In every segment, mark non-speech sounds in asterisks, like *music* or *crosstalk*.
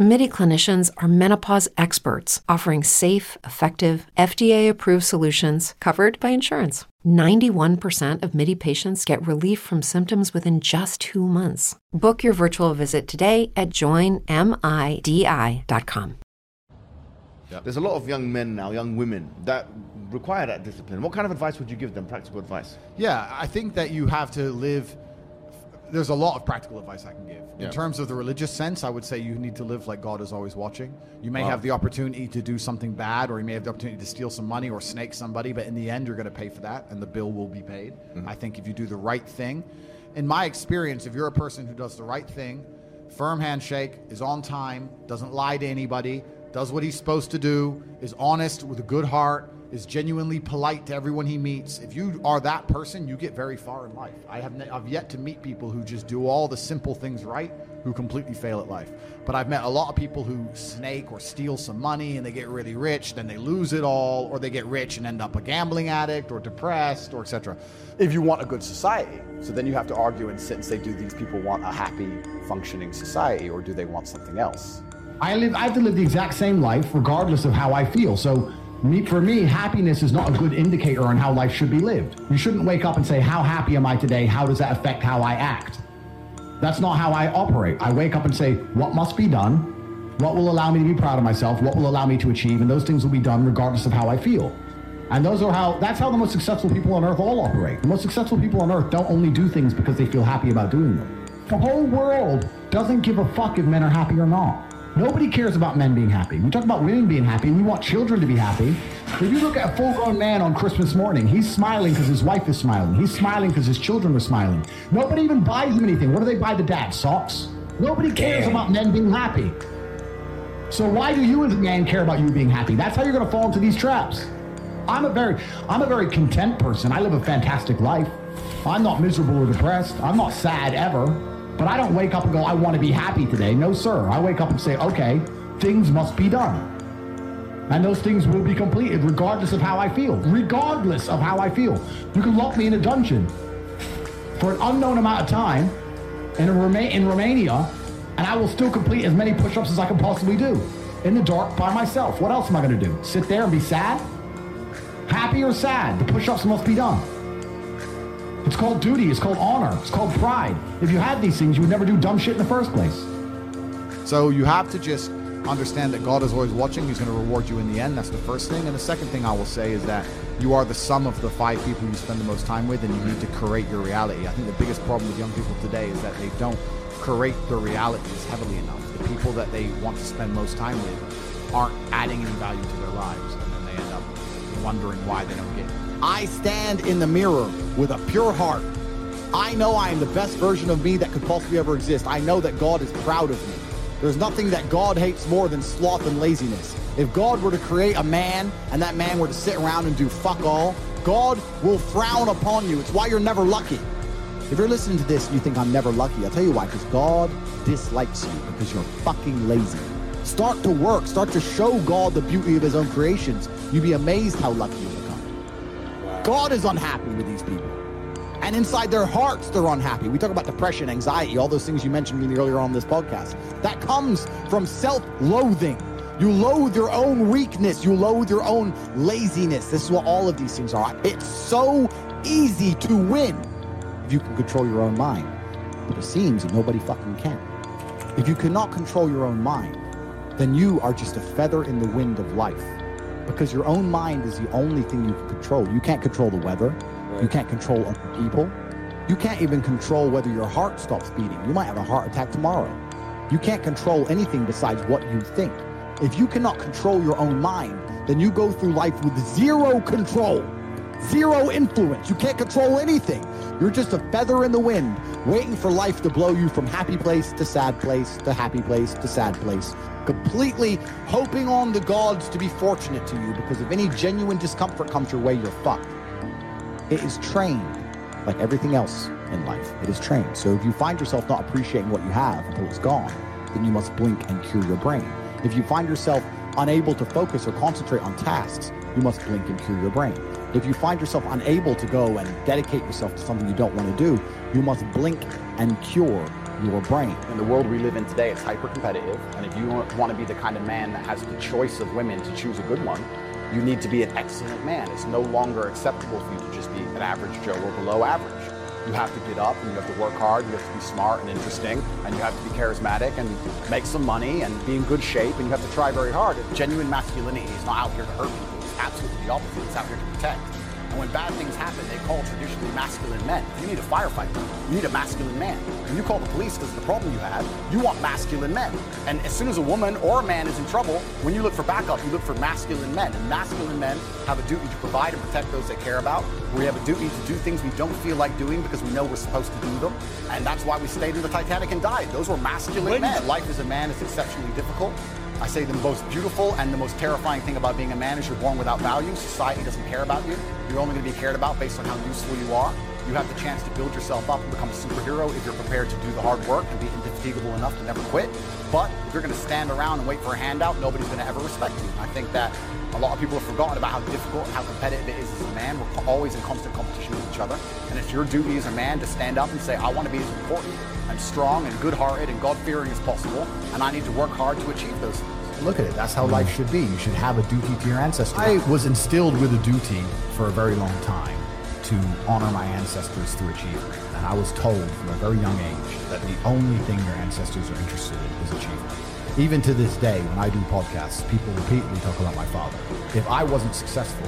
MIDI clinicians are menopause experts offering safe, effective, FDA approved solutions covered by insurance. 91% of MIDI patients get relief from symptoms within just two months. Book your virtual visit today at joinmidi.com. There's a lot of young men now, young women, that require that discipline. What kind of advice would you give them, practical advice? Yeah, I think that you have to live. There's a lot of practical advice I can give. Yeah. In terms of the religious sense, I would say you need to live like God is always watching. You may Wow. have the opportunity to do something bad, or you may have the opportunity to steal some money or snake somebody, but in the end, you're going to pay for that, and the bill will be paid. Mm-hmm. I think if you do the right thing, in my experience, if you're a person who does the right thing, firm handshake, is on time, doesn't lie to anybody, does what he's supposed to do, is honest with a good heart, is genuinely polite to everyone he meets. If you are that person, you get very far in life. I have ne- I've yet to meet people who just do all the simple things right who completely fail at life. But I've met a lot of people who snake or steal some money and they get really rich, then they lose it all, or they get rich and end up a gambling addict or depressed or etc. if you want a good society. So then you have to argue and sit and say, do these people want a happy, functioning society or do they want something else? I live. I have to live the exact same life, regardless of how I feel. So, me, for me, happiness is not a good indicator on how life should be lived. You shouldn't wake up and say, "How happy am I today? How does that affect how I act?" That's not how I operate. I wake up and say, "What must be done? What will allow me to be proud of myself? What will allow me to achieve?" And those things will be done regardless of how I feel. And those are how. That's how the most successful people on earth all operate. The most successful people on earth don't only do things because they feel happy about doing them. The whole world doesn't give a fuck if men are happy or not. Nobody cares about men being happy. We talk about women being happy. and We want children to be happy. If you look at a full-grown man on Christmas morning, he's smiling because his wife is smiling. He's smiling because his children are smiling. Nobody even buys him anything. What do they buy the dad? Socks? Nobody cares about men being happy. So why do you as a man care about you being happy? That's how you're going to fall into these traps. I'm a very, I'm a very content person. I live a fantastic life. I'm not miserable or depressed. I'm not sad ever. But I don't wake up and go, I want to be happy today. No, sir. I wake up and say, okay, things must be done. And those things will be completed regardless of how I feel. Regardless of how I feel. You can lock me in a dungeon for an unknown amount of time in, Roma- in Romania, and I will still complete as many push ups as I can possibly do in the dark by myself. What else am I going to do? Sit there and be sad? Happy or sad? The push ups must be done. It's called duty, it's called honor, it's called pride. If you had these things, you would never do dumb shit in the first place. So you have to just understand that God is always watching. He's going to reward you in the end. That's the first thing. And the second thing I will say is that you are the sum of the five people you spend the most time with, and you need to create your reality. I think the biggest problem with young people today is that they don't create their realities heavily enough. The people that they want to spend most time with aren't adding any value to their lives, and then they end up wondering why they don't get. I stand in the mirror with a pure heart. I know I am the best version of me that could possibly ever exist. I know that God is proud of me. There's nothing that God hates more than sloth and laziness. If God were to create a man and that man were to sit around and do fuck all, God will frown upon you. It's why you're never lucky. If you're listening to this and you think I'm never lucky, I'll tell you why, because God dislikes you because you're fucking lazy. Start to work, start to show God the beauty of his own creations. You'd be amazed how lucky. God is unhappy with these people. And inside their hearts, they're unhappy. We talk about depression, anxiety, all those things you mentioned me earlier on this podcast. That comes from self loathing. You loathe your own weakness. You loathe your own laziness. This is what all of these things are. It's so easy to win if you can control your own mind. But it seems that nobody fucking can. If you cannot control your own mind, then you are just a feather in the wind of life. Because your own mind is the only thing you can control. You can't control the weather. You can't control other people. You can't even control whether your heart stops beating. You might have a heart attack tomorrow. You can't control anything besides what you think. If you cannot control your own mind, then you go through life with zero control, zero influence. You can't control anything. You're just a feather in the wind, waiting for life to blow you from happy place to sad place to happy place to sad place. Completely hoping on the gods to be fortunate to you because if any genuine discomfort comes your way, you're fucked. It is trained like everything else in life. It is trained. So if you find yourself not appreciating what you have until it's gone, then you must blink and cure your brain. If you find yourself unable to focus or concentrate on tasks, you must blink and cure your brain. If you find yourself unable to go and dedicate yourself to something you don't want to do, you must blink and cure your brain. In the world we live in today, it's hyper competitive. And if you want to be the kind of man that has the choice of women to choose a good one, you need to be an excellent man. It's no longer acceptable for you to just be an average Joe or below average. You have to get up and you have to work hard, you have to be smart and interesting, and you have to be charismatic and make some money and be in good shape, and you have to try very hard. Genuine masculinity is not out here to hurt people, it's absolutely the opposite. It's out here to protect. When bad things happen, they call traditionally masculine men. You need a firefighter. You need a masculine man. When you call the police because of the problem you have, you want masculine men. And as soon as a woman or a man is in trouble, when you look for backup, you look for masculine men. And masculine men have a duty to provide and protect those they care about. We have a duty to do things we don't feel like doing because we know we're supposed to do them. And that's why we stayed in the Titanic and died. Those were masculine men. Life as a man is exceptionally difficult. I say the most beautiful and the most terrifying thing about being a man is you're born without value. Society doesn't care about you. You're only going to be cared about based on how useful you are. You have the chance to build yourself up and become a superhero if you're prepared to do the hard work and be indefatigable enough to never quit. But if you're going to stand around and wait for a handout, nobody's going to ever respect you. I think that a lot of people have forgotten about how difficult and how competitive it is as a man. We're always in constant competition with each other. And it's your duty as a man to stand up and say, I want to be as important and strong and good-hearted and God-fearing as possible, and I need to work hard to achieve those things look at it. That's how life should be. You should have a duty to your ancestors. I was instilled with a duty for a very long time to honor my ancestors through achievement. And I was told from a very young age that the only thing your ancestors are interested in is achievement. Even to this day, when I do podcasts, people repeatedly talk about my father. If I wasn't successful,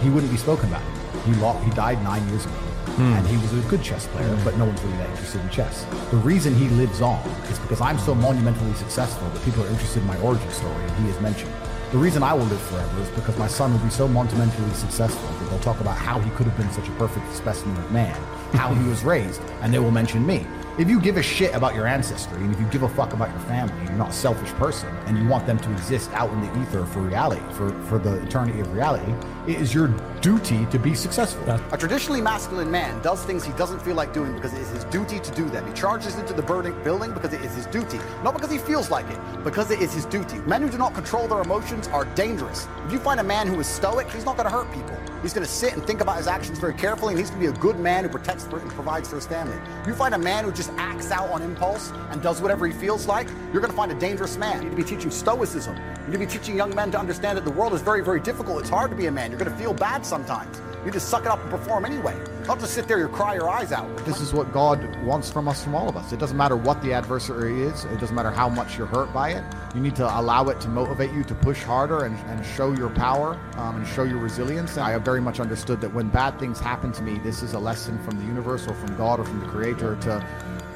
he wouldn't be spoken about. He, lost, he died nine years ago. Mm. And he was a good chess player, mm. but no one's really that interested in chess. The reason he lives on is because I'm so monumentally successful that people are interested in my origin story, and he is mentioned. The reason I will live forever is because my son will be so monumentally successful that they'll talk about how he could have been such a perfect specimen of man, how he was raised, and they will mention me. If you give a shit about your ancestry and if you give a fuck about your family and you're not a selfish person and you want them to exist out in the ether for reality, for, for the eternity of reality, it is your duty to be successful. A traditionally masculine man does things he doesn't feel like doing because it is his duty to do them. He charges into the burning building because it is his duty, not because he feels like it, because it is his duty. Men who do not control their emotions are dangerous. If you find a man who is stoic, he's not going to hurt people. He's going to sit and think about his actions very carefully, and he's going to be a good man who protects and provides for his family. If you find a man who just acts out on impulse and does whatever he feels like, you're going to find a dangerous man. You need to be teaching stoicism. You need to be teaching young men to understand that the world is very, very difficult. It's hard to be a man. You're going to feel bad sometimes. You just suck it up and perform anyway. Don't just sit there and cry your eyes out. This is what God wants from us, from all of us. It doesn't matter what the adversary is. It doesn't matter how much you're hurt by it. You need to allow it to motivate you to push harder and, and show your power um, and show your resilience. I have very much understood that when bad things happen to me, this is a lesson from the universe or from God or from the Creator to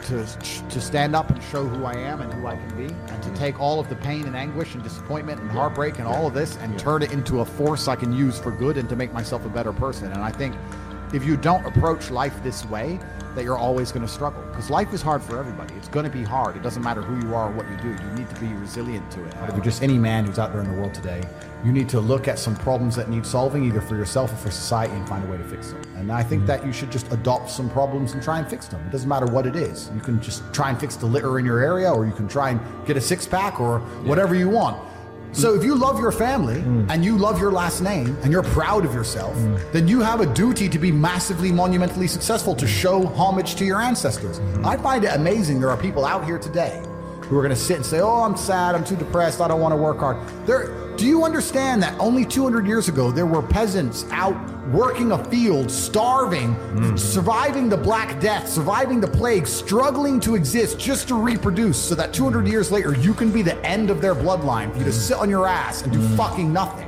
to, to stand up and show who I am and who I can be, and to take all of the pain and anguish and disappointment and heartbreak and all of this and turn it into a force I can use for good and to make myself a better person. And I think if you don't approach life this way, that you're always going to struggle because life is hard for everybody. It's going to be hard. It doesn't matter who you are or what you do. You need to be resilient to it. If you're just any man who's out there in the world today, you need to look at some problems that need solving either for yourself or for society and find a way to fix them. And I think that you should just adopt some problems and try and fix them. It doesn't matter what it is. You can just try and fix the litter in your area or you can try and get a six pack or whatever you want. So if you love your family mm. and you love your last name and you're proud of yourself, mm. then you have a duty to be massively monumentally successful to show homage to your ancestors. Mm. I find it amazing there are people out here today who are going to sit and say, "Oh, I'm sad, I'm too depressed, I don't want to work hard." There do you understand that only 200 years ago there were peasants out working a field, starving, mm. surviving the Black Death, surviving the plague, struggling to exist just to reproduce so that 200 years later you can be the end of their bloodline for you to sit on your ass and do mm. fucking nothing?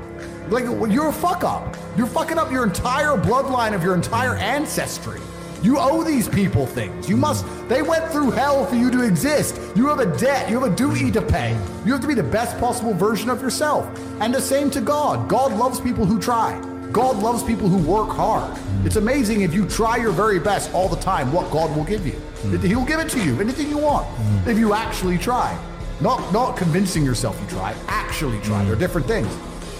Like, you're a fuck up. You're fucking up your entire bloodline of your entire ancestry. You owe these people things. You must, they went through hell for you to exist. You have a debt. You have a duty to pay. You have to be the best possible version of yourself. And the same to God. God loves people who try. God loves people who work hard. It's amazing if you try your very best all the time what God will give you. Mm. He'll give it to you, anything you want, mm. if you actually try. Not, not convincing yourself you try, actually try. Mm. They're different things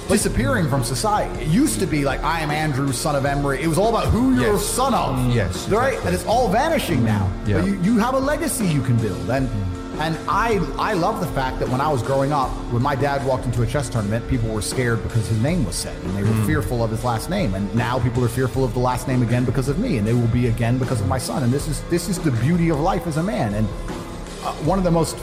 disappearing from society. It used to be like I am Andrew, son of Emory. It was all about who you're yes. son of. Mm. Yes. Right? Exactly. And it's all vanishing mm. now. Yeah. But you, you have a legacy you can build. And mm. And I I love the fact that when I was growing up, when my dad walked into a chess tournament, people were scared because his name was said, and they were fearful of his last name. And now people are fearful of the last name again because of me, and they will be again because of my son. And this is this is the beauty of life as a man. And uh, one of the most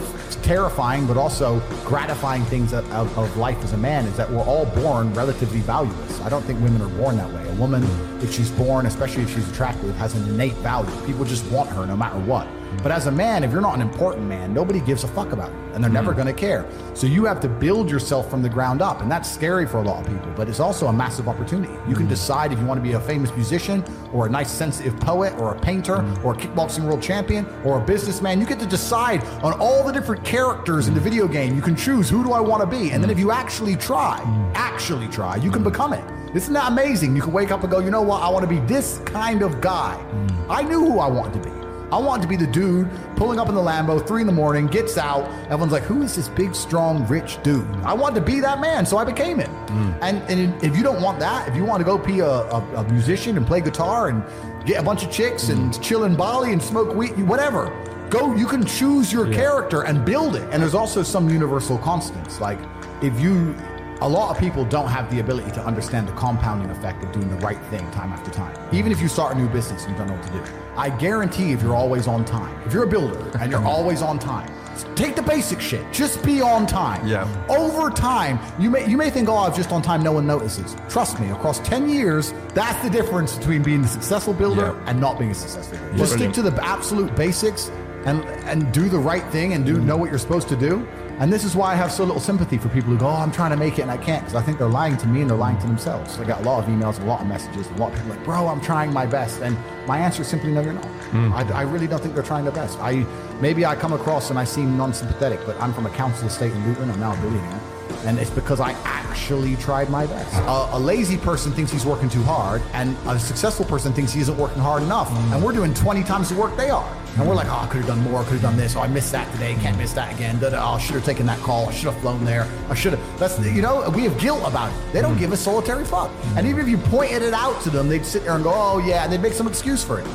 terrifying but also gratifying things of, of, of life as a man is that we're all born relatively valueless. I don't think women are born that way. Woman, if she's born, especially if she's attractive, has an innate value. People just want her no matter what. But as a man, if you're not an important man, nobody gives a fuck about you, and they're never mm. going to care. So you have to build yourself from the ground up, and that's scary for a lot of people. But it's also a massive opportunity. You can mm. decide if you want to be a famous musician, or a nice, sensitive poet, or a painter, mm. or a kickboxing world champion, or a businessman. You get to decide on all the different characters in the video game. You can choose who do I want to be, and then if you actually try, actually try, you can become it. Isn't that amazing? You can wake up and go, you know what? I want to be this kind of guy. Mm. I knew who I wanted to be. I wanted to be the dude pulling up in the Lambo, three in the morning, gets out. Everyone's like, who is this big, strong, rich dude? I wanted to be that man, so I became it. Mm. And, and if you don't want that, if you want to go be a, a, a musician and play guitar and get a bunch of chicks and mm. chill in Bali and smoke weed, whatever, go, you can choose your character and build it. And there's also some universal constants. Like, if you, a lot of people don't have the ability to understand the compounding effect of doing the right thing time after time. Even if you start a new business and you don't know what to do. I guarantee if you're always on time, if you're a builder and you're *laughs* always on time, take the basic shit. Just be on time. Yeah. Over time, you may you may think, oh, I'm just on time, no one notices. Trust me, across 10 years, that's the difference between being a successful builder Yeah. and not being a successful builder. Just stick to the absolute basics and and do the right thing and do mm-hmm. know what you're supposed to do. And this is why I have so little sympathy for people who go, oh, I'm trying to make it and I can't, because I think they're lying to me and they're lying to themselves. I got a lot of emails, a lot of messages, a lot of people like, bro, I'm trying my best. And my answer is simply, no, you're not. Hmm. I, I really don't think they're trying their best. I Maybe I come across and I seem non-sympathetic, but I'm from a council estate in Luton. I'm now a billionaire. And it's because I actually tried my best. A, a lazy person thinks he's working too hard, and a successful person thinks he isn't working hard enough. Hmm. And we're doing 20 times the work they are. And we're like, oh, I could have done more, could have done this. Oh, I missed that today, can't miss that again. Oh, I should have taken that call. I should have flown there. I should have. That's, you know, we have guilt about it. They don't mm. give a solitary fuck. Mm. And even if you pointed it out to them, they'd sit there and go, oh, yeah, and they'd make some excuse for it.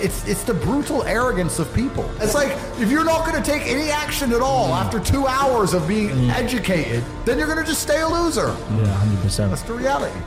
It's it's the brutal arrogance of people. It's like if you're not going to take any action at all mm. after two hours of being educated, then you're going to just stay a loser. Yeah, hundred percent. That's the reality.